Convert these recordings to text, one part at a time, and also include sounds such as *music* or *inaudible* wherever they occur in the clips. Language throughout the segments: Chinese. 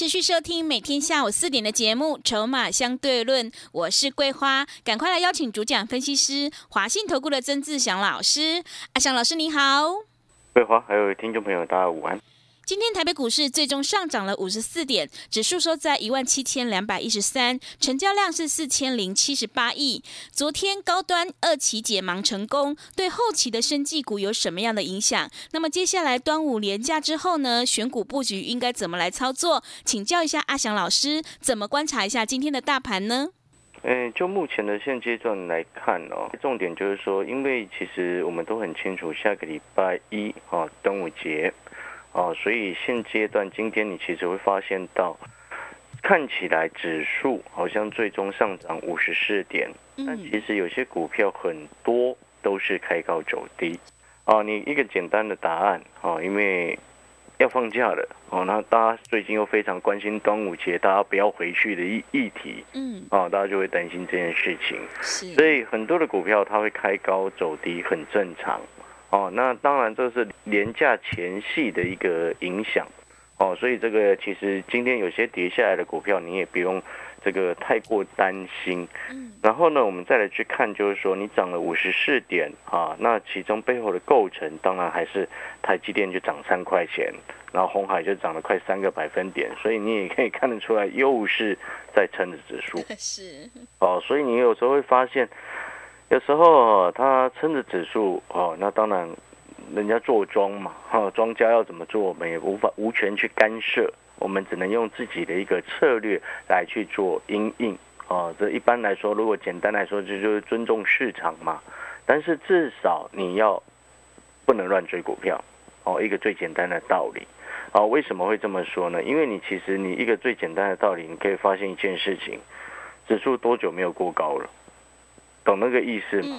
持续收听每天下午四点的节目《筹码相对论》，我是桂花，赶快来邀请主讲分析师华信投顾的曾志祥老师。阿祥老师你好，桂花还有听众朋友大家午安。今天台北股市最终上涨了五十四点，指数收在一万七千两百一十三，成交量是四千零七十八亿。昨天高端二期解盲成功，对后期的生技股有什么样的影响？那么接下来端午连假之后呢，选股布局应该怎么来操作？请教一下阿翔老师，怎么观察一下今天的大盘呢？嗯，就目前的现阶段来看哦，重点就是说，因为其实我们都很清楚，下个礼拜一哦，端午节。哦，所以现阶段今天你其实会发现到，看起来指数好像最终上涨五十四点，但其实有些股票很多都是开高走低。哦，你一个简单的答案哦，因为要放假了哦，那大家最近又非常关心端午节，大家不要回去的议议题，嗯，哦，大家就会担心这件事情，所以很多的股票它会开高走低，很正常。哦，那当然这是廉价前戏的一个影响，哦，所以这个其实今天有些跌下来的股票，你也不用这个太过担心。嗯，然后呢，我们再来去看，就是说你涨了五十四点啊，那其中背后的构成，当然还是台积电就涨三块钱，然后红海就涨了快三个百分点，所以你也可以看得出来，又是在撑着指数。*laughs* 是。哦，所以你有时候会发现。有时候他撑着指数哦，那当然，人家做庄嘛，哈，庄家要怎么做，我们也无法无权去干涉，我们只能用自己的一个策略来去做应应哦。这一般来说，如果简单来说，这就是尊重市场嘛。但是至少你要不能乱追股票哦，一个最简单的道理啊。为什么会这么说呢？因为你其实你一个最简单的道理，你可以发现一件事情，指数多久没有过高了？懂那个意思吗？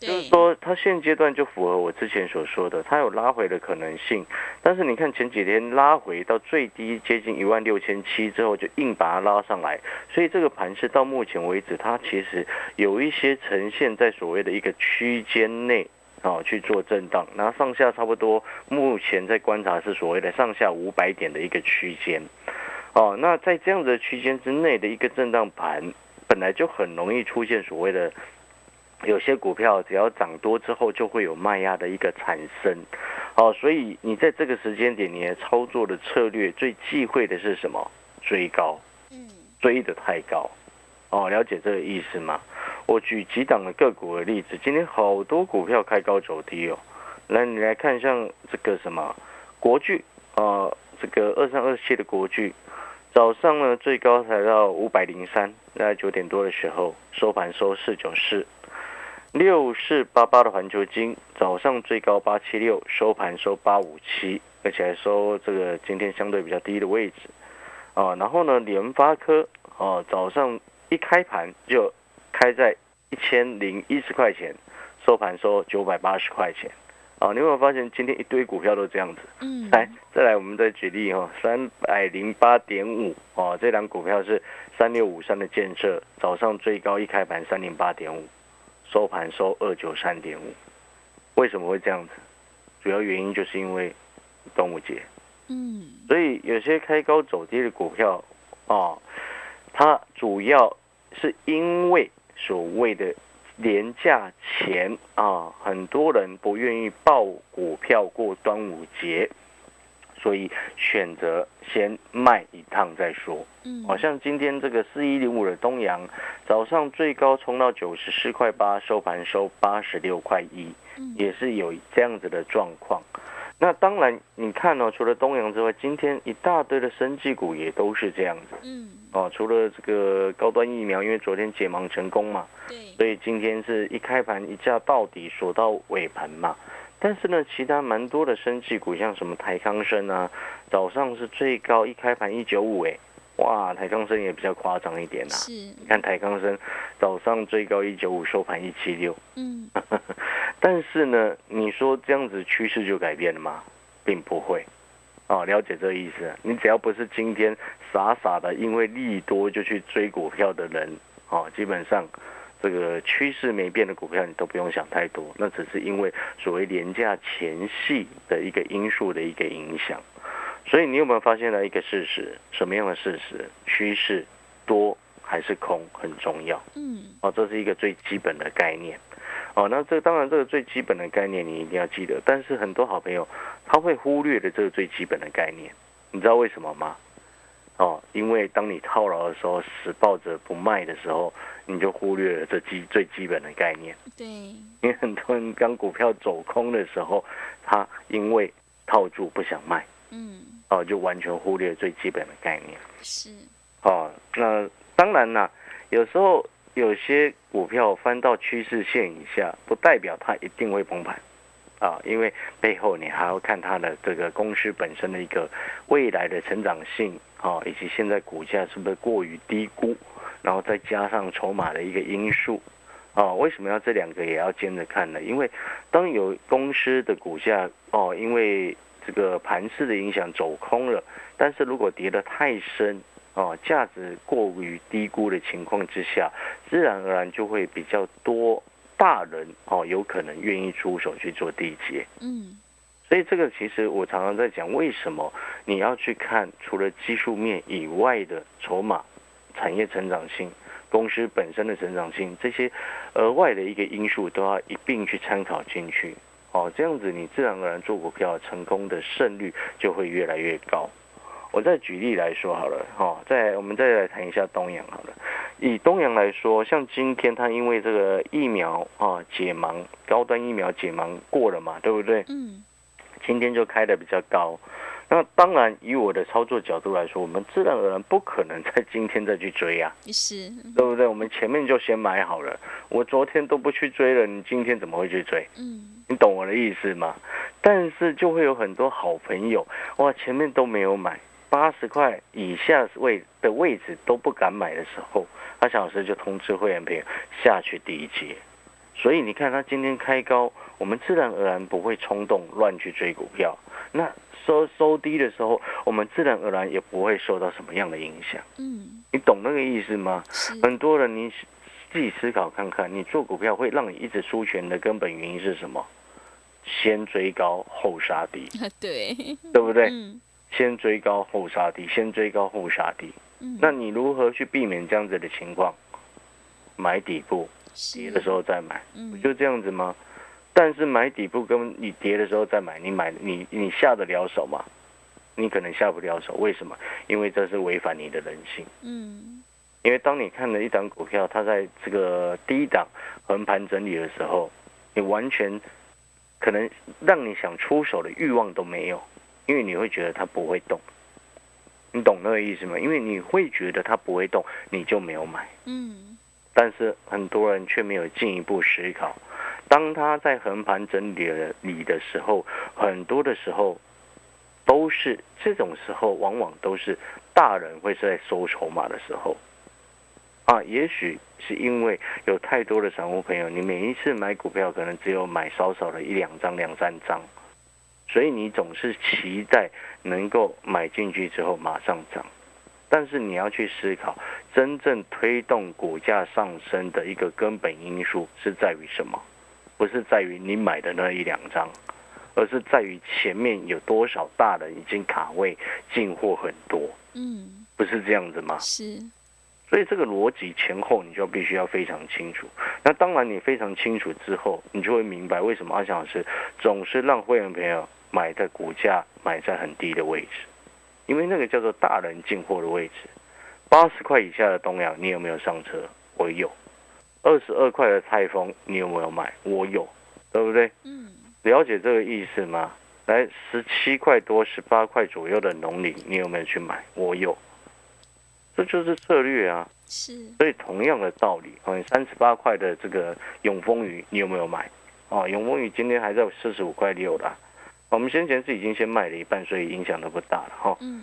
就是说，它现阶段就符合我之前所说的，它有拉回的可能性。但是你看前几天拉回到最低接近一万六千七之后，就硬把它拉上来。所以这个盘是到目前为止，它其实有一些呈现在所谓的一个区间内啊去做震荡。那上下差不多，目前在观察是所谓的上下五百点的一个区间。哦，那在这样子的区间之内的一个震荡盘。本来就很容易出现所谓的有些股票，只要涨多之后就会有卖压的一个产生，哦，所以你在这个时间点，你的操作的策略最忌讳的是什么？追高，嗯，追的太高，哦，了解这个意思吗？我举几档的个股的例子，今天好多股票开高走低哦，来你来看像这个什么？国巨。啊，这个二三二七的国巨。早上呢，最高才到五百零三，在九点多的时候收盘收四九四，六四八八的环球金早上最高八七六，收盘收八五七，而且还收这个今天相对比较低的位置，啊，然后呢，联发科啊，早上一开盘就开在一千零一十块钱，收盘收九百八十块钱。哦，你有没有发现今天一堆股票都这样子？嗯，来，再来，我们再举例哈，三百零八点五哦，这两股票是三六五三的建设，早上最高一开盘三零八点五，收盘收二九三点五，为什么会这样子？主要原因就是因为端午节，嗯，所以有些开高走低的股票，哦，它主要是因为所谓的。廉价前啊，很多人不愿意报股票过端午节，所以选择先卖一趟再说。嗯，好像今天这个四一零五的东阳，早上最高冲到九十四块八，收盘收八十六块一，也是有这样子的状况。那当然，你看哦，除了东阳之外，今天一大堆的生技股也都是这样子。嗯，哦，除了这个高端疫苗，因为昨天解盲成功嘛，对，所以今天是一开盘一价到底锁到尾盘嘛。但是呢，其他蛮多的生技股，像什么台康生啊，早上是最高一开盘一九五，哎，哇，台康生也比较夸张一点呐、是，你看台康生早上最高一九五，收盘一七六，嗯，*laughs* 但是呢，你说这样子趋势就改变了吗？并不会。哦，了解这个意思。你只要不是今天傻傻的因为利多就去追股票的人，哦，基本上这个趋势没变的股票你都不用想太多，那只是因为所谓廉价前戏的一个因素的一个影响。所以你有没有发现了一个事实？什么样的事实？趋势多还是空很重要。嗯，哦，这是一个最基本的概念。哦，那这当然这个最基本的概念你一定要记得，但是很多好朋友他会忽略的这个最基本的概念，你知道为什么吗？哦，因为当你套牢的时候，死抱着不卖的时候，你就忽略了这基最基本的概念。对，因为很多人当股票走空的时候，他因为套住不想卖，嗯，哦，就完全忽略最基本的概念。是，哦，那当然啦，有时候有些股票翻到趋势线以下，不代表它一定会崩盘啊，因为背后你还要看它的这个公司本身的一个未来的成长性啊，以及现在股价是不是过于低估，然后再加上筹码的一个因素啊，为什么要这两个也要兼着看呢？因为当有公司的股价哦，因为这个盘势的影响走空了，但是如果跌得太深。哦，价值过于低估的情况之下，自然而然就会比较多大人哦，有可能愿意出手去做地接。嗯，所以这个其实我常常在讲，为什么你要去看除了技术面以外的筹码、产业成长性、公司本身的成长性这些额外的一个因素都要一并去参考进去。哦，这样子你自然而然做股票成功的胜率就会越来越高。我再举例来说好了，哈，再我们再来谈一下东阳好了。以东阳来说，像今天它因为这个疫苗啊解盲，高端疫苗解盲过了嘛，对不对？嗯，今天就开的比较高。那当然，以我的操作角度来说，我们自然而然不可能在今天再去追啊，是，对不对？我们前面就先买好了，我昨天都不去追了，你今天怎么会去追？嗯，你懂我的意思吗？但是就会有很多好朋友，哇，前面都没有买。八十块以下位的位置都不敢买的时候，阿小老师就通知会员朋友下去第一阶。所以你看，他今天开高，我们自然而然不会冲动乱去追股票。那收收低的时候，我们自然而然也不会受到什么样的影响。嗯，你懂那个意思吗？是，很多人你自己思考看看，你做股票会让你一直输钱的根本原因是什么？先追高后杀低，*laughs* 对，对不对？嗯，先追高后杀低，先追高后杀低。嗯，那你如何去避免这样子的情况？买底部，跌的时候再买，不嗯，就这样子吗？但是买底部跟你跌的时候再买，你买你你下得了手吗？你可能下不了手，为什么？因为这是违反你的人性。嗯，因为当你看了一档股票，它在这个低档横盘整理的时候，你完全可能让你想出手的欲望都没有，因为你会觉得它不会动。你懂那个意思吗？因为你会觉得它不会动，你就没有买。嗯，但是很多人却没有进一步思考，当他在横盘整理了理的时候，很多的时候都是这种时候，往往都是大人会是在收筹码的时候。啊，也许是因为有太多的散户朋友，你每一次买股票可能只有买少少的一两张、两三张，所以你总是期待能够买进去之后马上涨。但是你要去思考，真正推动股价上升的一个根本因素是在于什么？不是在于你买的那一两张，而是在于前面有多少大人已经卡位进货很多，嗯，不是这样子吗？是，所以这个逻辑前后你就必须要非常清楚。那当然，你非常清楚之后，你就会明白为什么阿翔老师总是让会员朋友买在股价买在很低的位置，因为那个叫做大人进货的位置。八十块以下的东阳，你有没有上车？我有。二十二块的泰丰，你有没有买？我有，对不对？嗯，了解这个意思吗？来，十七块多、十八块左右的农林，你有没有去买？我有。这就是策略啊。是，所以同样的道理，哦，三十八块的这个永丰鱼，你有没有买？哦，永丰鱼今天还在四十五块六啦。我们先前是已经先卖了一半，所以影响都不大了哈。嗯，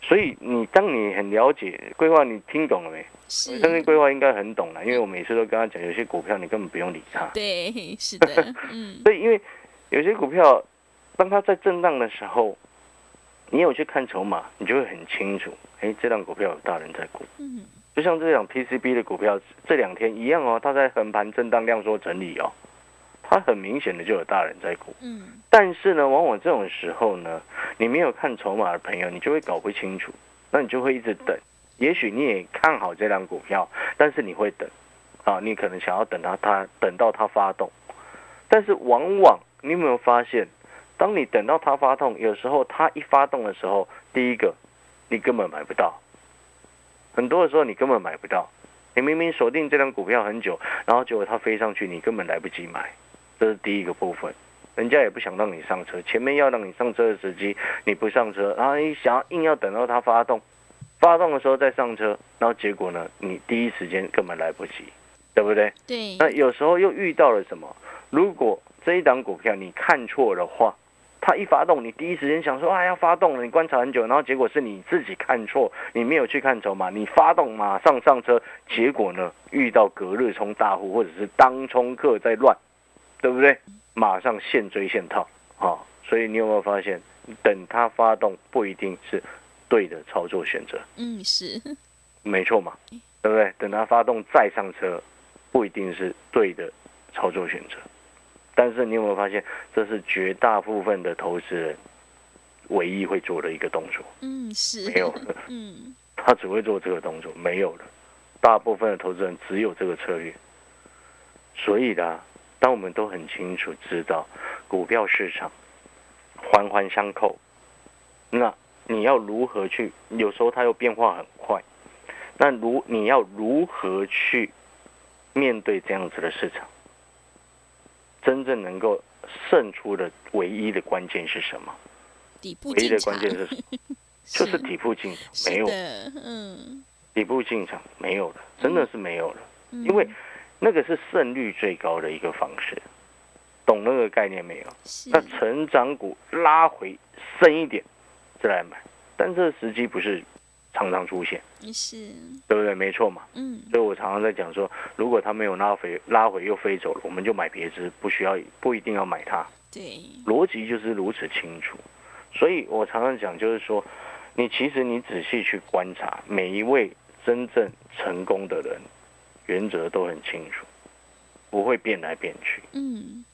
所以你当你很了解规划，你听懂了没？是相信规划应该很懂了，因为我每次都跟他讲，有些股票你根本不用理它。对，是的，嗯，*laughs* 所以因为有些股票，当它在震荡的时候，你有去看筹码，你就会很清楚，哎，这档股票有大人在股。嗯，就像这档 PCB 的股票，这两天一样哦，它在横盘震荡量缩整理哦，它很明显的就有大人在股。嗯，但是呢，往往这种时候呢，你没有看筹码的朋友，你就会搞不清楚，那你就会一直等。也许你也看好这档股票，但是你会等，啊，你可能想要等它，它等到它发动，但是往往你有没有发现，当你等到它发动，有时候它一发动的时候，第一个你根本买不到，很多的时候你根本买不到，你明明锁定这张股票很久，然后结果它飞上去，你根本来不及买，这是第一个部分。人家也不想让你上车，前面要让你上车的时机你不上车，然后你想要硬要等到它发动。发动的时候再上车，然后结果呢？你第一时间根本来不及，对不对？对，那有时候又遇到了什么？如果这一档股票你看错的话，它一发动，你第一时间想说啊要发动了，你观察很久，然后结果是你自己看错，你没有去看筹码，你发动马上上车，结果呢遇到隔日冲大户或者是当冲客在乱，对不对？马上现追现套啊！所以你有没有发现，等它发动不一定是。对的操作选择，嗯，是，没错嘛，对不对？等它发动再上车，不一定是对的操作选择。但是你有没有发现，这是绝大部分的投资人唯一会做的一个动作？嗯，是，没有的，*laughs* 嗯，他只会做这个动作，没有了。大部分的投资人只有这个策略。所以呢，当我们都很清楚知道股票市场环环相扣，那。你要如何去？有时候它又变化很快，那如你要如何去面对这样子的市场？真正能够胜出的唯一的关键是什么？底部唯一的关键是，*laughs* 就是底部进场没有，嗯，底部进场没有了，真的是没有了，因为那个是胜率最高的一个方式，懂那个概念没有？那成长股拉回深一点。再来买，但这个时机不是常常出现，是，对不对？没错嘛。嗯。所以我常常在讲说，如果它没有拉回，拉回又飞走了，我们就买别只，不需要，不一定要买它。对。逻辑就是如此清楚，所以我常常讲，就是说，你其实你仔细去观察，每一位真正成功的人，原则都很清楚，不会变来变去。嗯。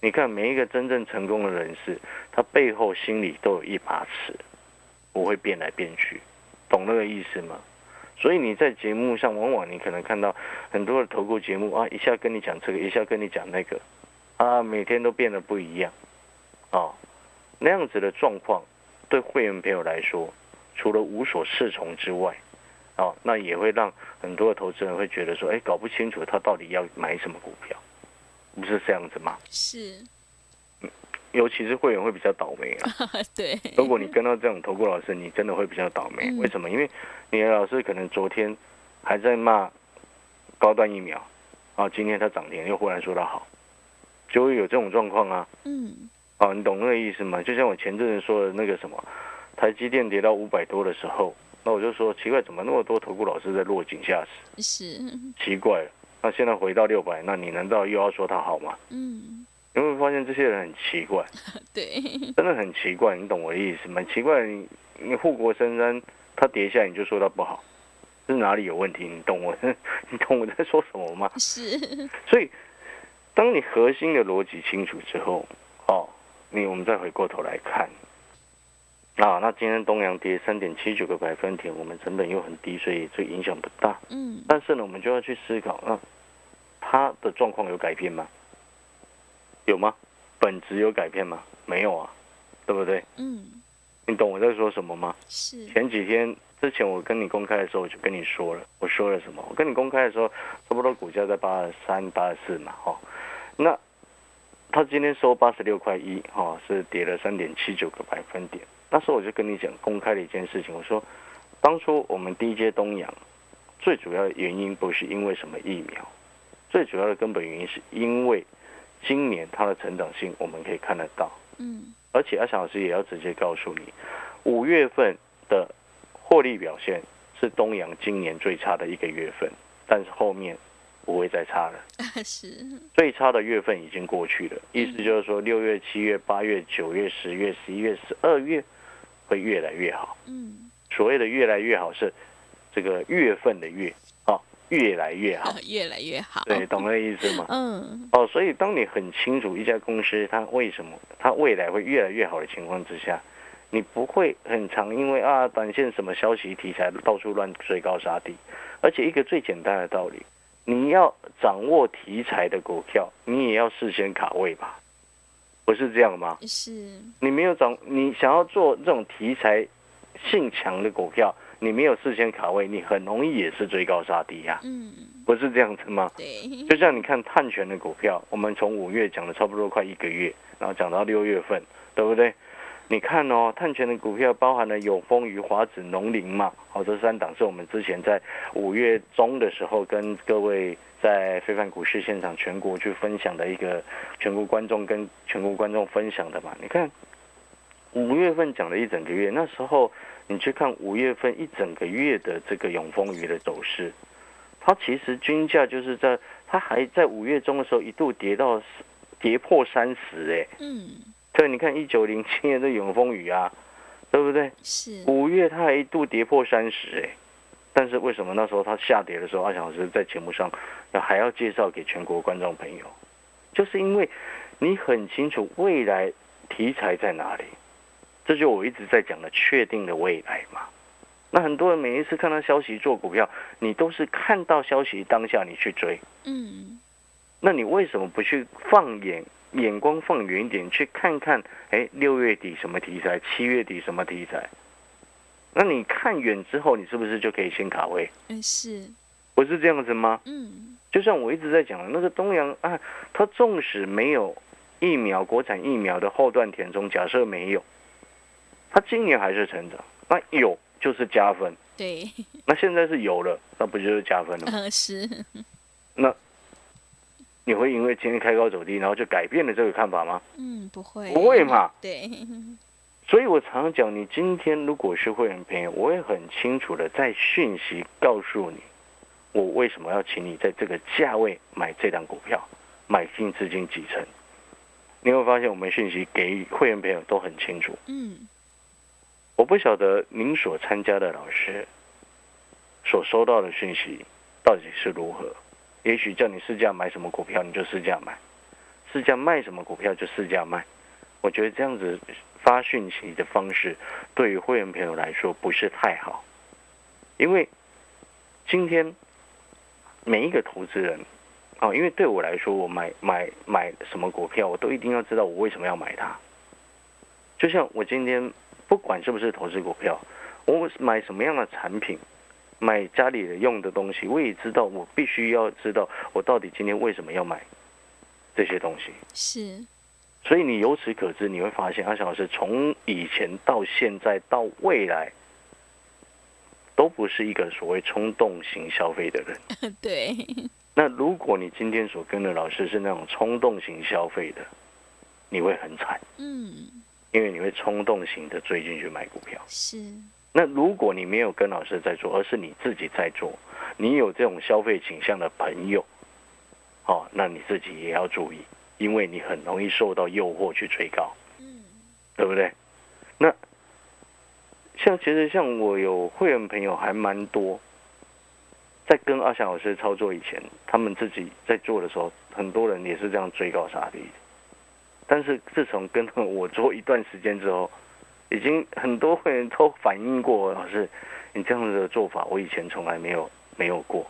你看每一个真正成功的人士，他背后心里都有一把尺，不会变来变去，懂那个意思吗？所以你在节目上，往往你可能看到很多的投顾节目啊，一下跟你讲这个，一下跟你讲那个，啊，每天都变得不一样，啊，那样子的状况，对会员朋友来说，除了无所适从之外，啊，那也会让很多的投资人会觉得说，哎，搞不清楚他到底要买什么股票。不是这样子吗？是，尤其是会员会比较倒霉啊。*laughs* 对，如果你跟到这种投顾老师，你真的会比较倒霉。为什么？因为你的老师可能昨天还在骂高端疫苗，啊，今天它涨停又忽然说它好，就会有这种状况啊。嗯。啊，你懂那个意思吗？就像我前阵子说的那个什么，台积电跌到五百多的时候，那我就说奇怪，怎么那么多投顾老师在落井下石？是，*laughs* 奇怪了。那现在回到六百，那你难道又要说它好吗？嗯，你会发现这些人很奇怪，*laughs* 对，真的很奇怪，你懂我的意思吗？奇怪，你你护国深山，它跌下来你就说它不好，是哪里有问题？你懂我，*laughs* 你懂我在说什么吗？*laughs* 是，所以当你核心的逻辑清楚之后，哦，你我们再回过头来看。啊，那今天东阳跌三点七九个百分点，我们成本又很低，所以这影响不大。嗯，但是呢，我们就要去思考，那它的状况有改变吗？有吗？本质有改变吗？没有啊，对不对？嗯，你懂我在说什么吗？是。前几天之前我跟你公开的时候，我就跟你说了，我说了什么？我跟你公开的时候，差不多股价在八十三、八十四嘛，哈。那他今天收八十六块一，哈，是跌了三点七九个百分点。那时候我就跟你讲公开的一件事情，我说，当初我们第一阶东阳，最主要的原因不是因为什么疫苗，最主要的根本原因是因为今年它的成长性我们可以看得到，嗯，而且阿翔老师也要直接告诉你，五月份的获利表现是东阳今年最差的一个月份，但是后面不会再差了。*laughs* 是，最差的月份已经过去了，意思就是说六月、七月、八月、九月、十月、十一月、十二月会越来越好。嗯，所谓的越来越好是这个月份的月啊，越来越好。*laughs* 越来越好。对，懂那个意思吗？嗯，哦，所以当你很清楚一家公司它为什么它未来会越来越好的情况之下，你不会很常因为啊短线什么消息题材到处乱追高杀低，而且一个最简单的道理，你要掌握题材的股票，你也要事先卡位吧，不是这样吗？是，你没有掌，你想要做这种题材性强的股票，你没有事先卡位，你很容易也是追高杀低呀、嗯，不是这样子吗？对，就像你看碳权的股票，我们从五月讲了差不多快一个月，然后讲到六月份，对不对？你看哦，碳权的股票包含了永丰、余华子、农林嘛，好，这三档是我们之前在五月中的时候跟各位在非凡股市现场全国去分享的一个全国观众跟全国观众分享的嘛。你看五月份讲了一整个月，那时候你去看五月份一整个月的这个永丰鱼的走势，它其实均价就是在它还在五月中的时候一度跌到跌破三十哎。嗯，对，你看一九零七年的永丰鱼啊，对不对？是，五月它还一度跌破三十哎，但是为什么那时候它下跌的时候，阿翔老师在节目上要还要介绍给全国观众朋友，就是因为你很清楚未来题材在哪里，这就我一直在讲的确定的未来嘛。那很多人每一次看到消息做股票，你都是看到消息当下你去追，嗯，那你为什么不去放眼眼光放远一点，去看看？哎，六月底什么题材？七月底什么题材？那你看远之后，你是不是就可以先卡位？嗯，是，不是这样子吗？嗯，就像我一直在讲的那个东阳啊，它纵使没有疫苗，国产疫苗的后段填充，假设没有，它今年还是成长，那有就是加分。对，那现在是有了，那不就是加分了吗？*laughs* 嗯，是，你会因为今天开高走低，然后就改变了这个看法吗？嗯，不会，不会嘛？对，所以我常常讲，你今天如果是会员朋友，我也很清楚的在讯息告诉你，我为什么要请你在这个价位买这档股票，买进资金几成。你会发现，我们讯息给予会员朋友都很清楚。嗯，我不晓得您所参加的老师所收到的讯息到底是如何。也许叫你试价买什么股票，你就试价买；试价卖什么股票就试价卖。我觉得这样子发讯息的方式，对于会员朋友来说不是太好，因为今天每一个投资人，哦，因为对我来说，我买买买什么股票，我都一定要知道我为什么要买它。就像我今天不管是不是投资股票，我买什么样的产品，买家里的用的东西，我也知道，我必须要知道我到底今天为什么要买这些东西。是，所以你由此可知，你会发现阿翔老师从以前到现在到未来，都不是一个所谓冲动型消费的人。*laughs* 对，那如果你今天所跟的老师是那种冲动型消费的，你会很惨，嗯，因为你会冲动型的追进去买股票。是，那如果你没有跟老师在做，而是你自己在做，你有这种消费倾向的朋友，哦，那你自己也要注意，因为你很容易受到诱惑去追高，嗯，对不对？那像其实像我有会员朋友还蛮多，在跟阿翔老师操作以前，他们自己在做的时候，很多人也是这样追高杀低的。但是自从跟我做一段时间之后，已经很多会员都反映过，老师，你这样子的做法，我以前从来没有没有过。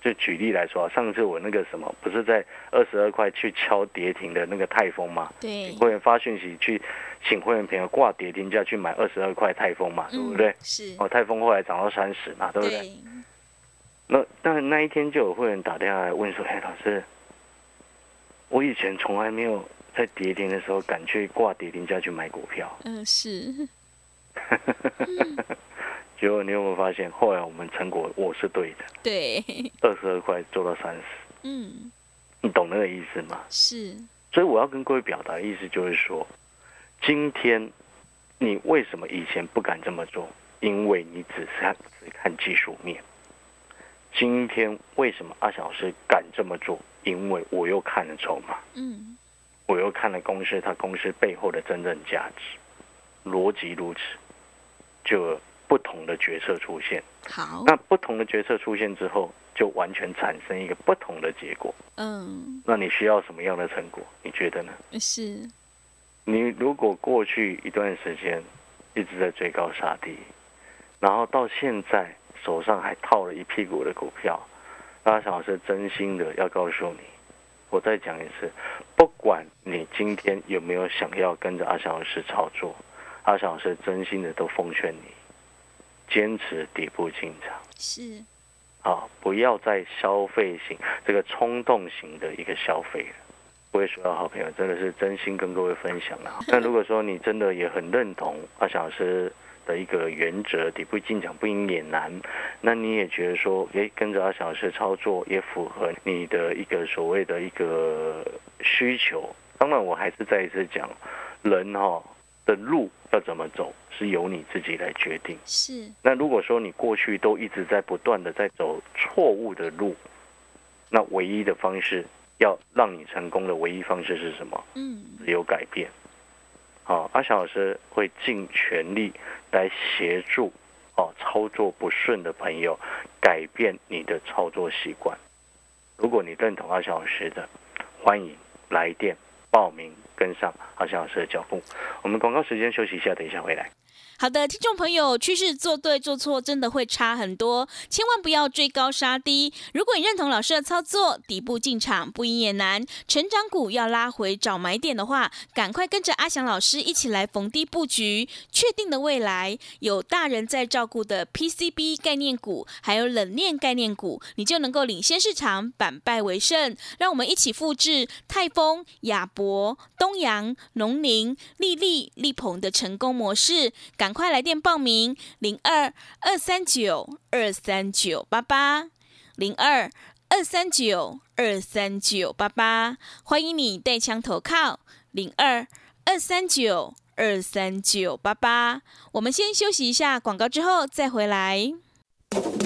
就举例来说啊，上次我那个什么，不是在二十二块去敲跌停的那个泰丰吗？对，会员发讯息去请会员朋友挂跌停价去买二十二块泰丰嘛，对不对？嗯是，哦，泰丰后来涨到三十嘛，对不对？对，那那那一天就有会员打电话来问说：“哎，老师，我以前从来没有在跌停的时候敢去挂跌停价去买股票。嗯，是，*laughs* 结果你有没有发现，后来我们成果我是对的，对，二十二块做到三十，嗯，你懂那个意思吗？是，所以我要跟各位表达的意思就是说，今天你为什么以前不敢这么做？因为你只看只看技术面。今天为什么阿小老师敢这么做？因为我又看了筹码，嗯，我又看了公司它公司背后的真正价值，逻辑如此，就有不同的决策出现。好，那不同的决策出现之后，就完全产生一个不同的结果。嗯，那你需要什么样的成果？你觉得呢？是，你如果过去一段时间一直在追高杀低，然后到现在手上还套了一屁股的股票，阿翔老师真心的要告诉你，我再讲一次，不管你今天有没有想要跟着阿翔老师操作，阿翔老师真心的都奉劝你，坚持底部进场。是，啊，不要再消费型这个冲动型的一个消费了。各位所有好朋友，真的是真心跟各位分享了。那如果说你真的也很认同阿翔老师的一个原则，底部进场不赢也难，那你也觉得说，诶，跟着阿翔老师操作也符合你的一个所谓的一个需求。当然，我还是再一次讲，人哈、的路要怎么走，是由你自己来决定。是，那如果说你过去都一直在不断的在走错误的路，那唯一的方式要让你成功的唯一方式是什么？嗯，只有改变。好、阿翔老师会尽全力来协助哦操作不顺的朋友改变你的操作习惯。如果你认同阿翔老师的，欢迎来电报名跟上阿翔老师的脚步。我们广告时间休息一下，等一下回来。好的，听众朋友，趋势做对做错真的会差很多，千万不要追高杀低。如果你认同老师的操作，底部进场不赢也难，成长股要拉回找买点的话，赶快跟着阿翔老师一起来逢低布局，确定的未来有大人在照顾的 PCB 概念股，还有冷链概念股，你就能够领先市场，反败为胜。让我们一起复制泰丰、亚博、东阳、农宁、利利、利鹏的成功模式。赶快来电报名：零二二三九二三九八八，零二二三九二三九八八。欢迎你带枪投靠：零二二三九二三九八八。我们先休息一下广告，之后再回来。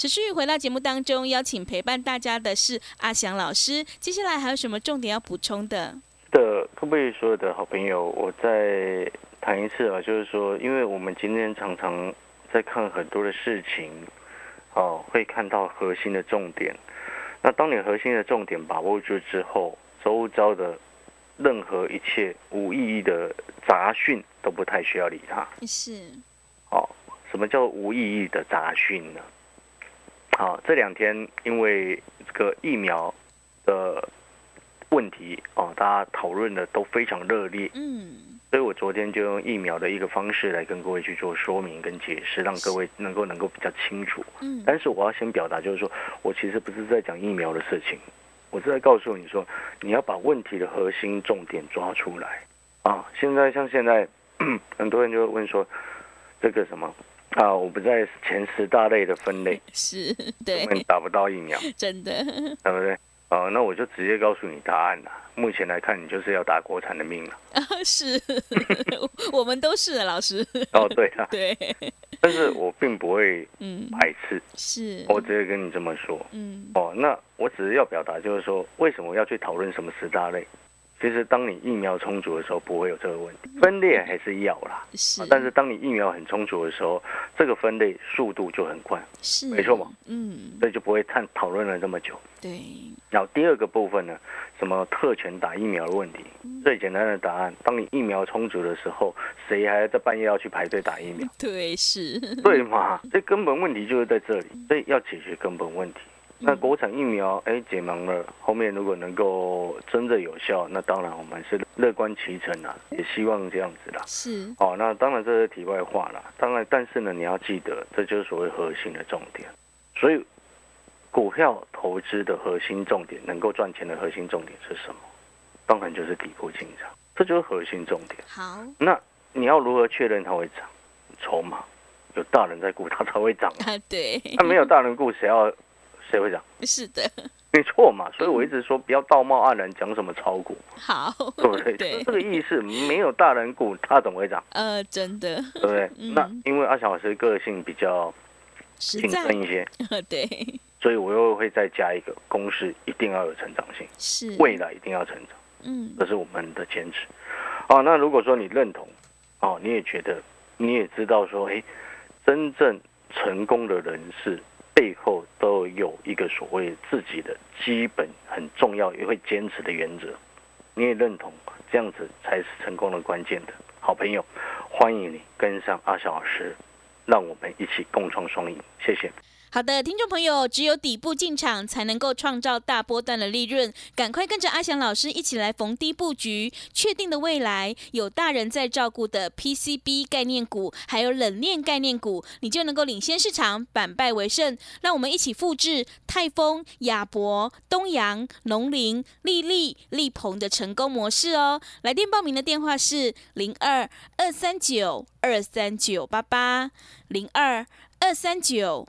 持续回到节目当中，邀请陪伴大家的是阿翔老师。接下来还有什么重点要补充的？的各位所有的好朋友，我再谈一次啊，就是说，因为我们今天常常在看很多的事情，哦，会看到核心的重点。那当你核心的重点把握住之后，周遭的任何一切无意义的杂讯都不太需要理它。是，哦，什么叫无意义的杂讯呢？好、这两天因为这个疫苗的问题哦，大家讨论的都非常热烈，嗯，所以我昨天就用疫苗的一个方式来跟各位去做说明跟解释，让各位能够能够比较清楚。嗯，但是我要先表达，就是说我其实不是在讲疫苗的事情，我是在告诉你说，你要把问题的核心重点抓出来啊。现在像现在，*clears throat* 很多人就会问说，这个什么啊，我不在前十大类的分类，*laughs* 是，对因，为你打不到疫苗，真的，对不对？哦、那我就直接告诉你答案了。目前来看，你就是要打国产的命了。啊，是，*laughs* 我们都是老师，哦，对啊，对，但是我并不会 *laughs* 嗯，排斥，是，我直接跟你这么说。嗯，哦，那我只是要表达，就是说，为什么要去讨论什么十大类？其实，当你疫苗充足的时候，不会有这个问题。分裂还是要啦，是啊，但是当你疫苗很充足的时候，这个分类速度就很快，是，没错嘛，嗯，所以就不会探讨论了这么久。对，然后第二个部分呢，什么特权打疫苗的问题，最简单的答案，当你疫苗充足的时候，谁还在半夜要去排队打疫苗？*laughs* 对，是，对嘛？这根本问题就是在这里，所以要解决根本问题。那国产疫苗哎解盲了，后面如果能够真的有效，那当然我们是乐观其成啊，也希望这样子啦。是哦，那当然这是题外话啦。当然，但是呢，你要记得，这就是所谓核心的重点。所以，股票投资的核心重点，能够赚钱的核心重点是什么？当然就是底部进场，这就是核心重点。好那你要如何确认它会涨？筹码有大人在顾，它才会涨。啊，*laughs* 对，那没有大人顾，谁要谁会涨？是的，没错嘛。所以我一直说，不要道貌岸然讲什么炒股，好，对不对？对这个意思。没有大人股，它怎么会涨？呃，真的对不对？嗯那因为阿小老师个性比较谨慎一些，*laughs* 对，所以我又会再加一个公式，一定要有成长性，是，未来一定要成长，嗯，这是我们的坚持。哦，那如果说你认同，哦，你也觉得，你也知道说，哎，真正成功的人士背后都有一个所谓自己的基本很重要也会坚持的原则，你也认同，这样子才是成功的关键的。好朋友，欢迎你跟上阿小老师，让我们一起共创双赢，谢谢。好的，听众朋友，只有底部进场才能够创造大波段的利润，赶快跟着阿翔老师一起来逢低布局，确定的未来有大人在照顾的 PCB 概念股，还有冷链概念股，你就能够领先市场，反败为胜。让我们一起复制泰丰、亚博、东阳、农林、利利、利鹏的成功模式哦。来电报名的电话是零二二三九二三九八八零二。二三九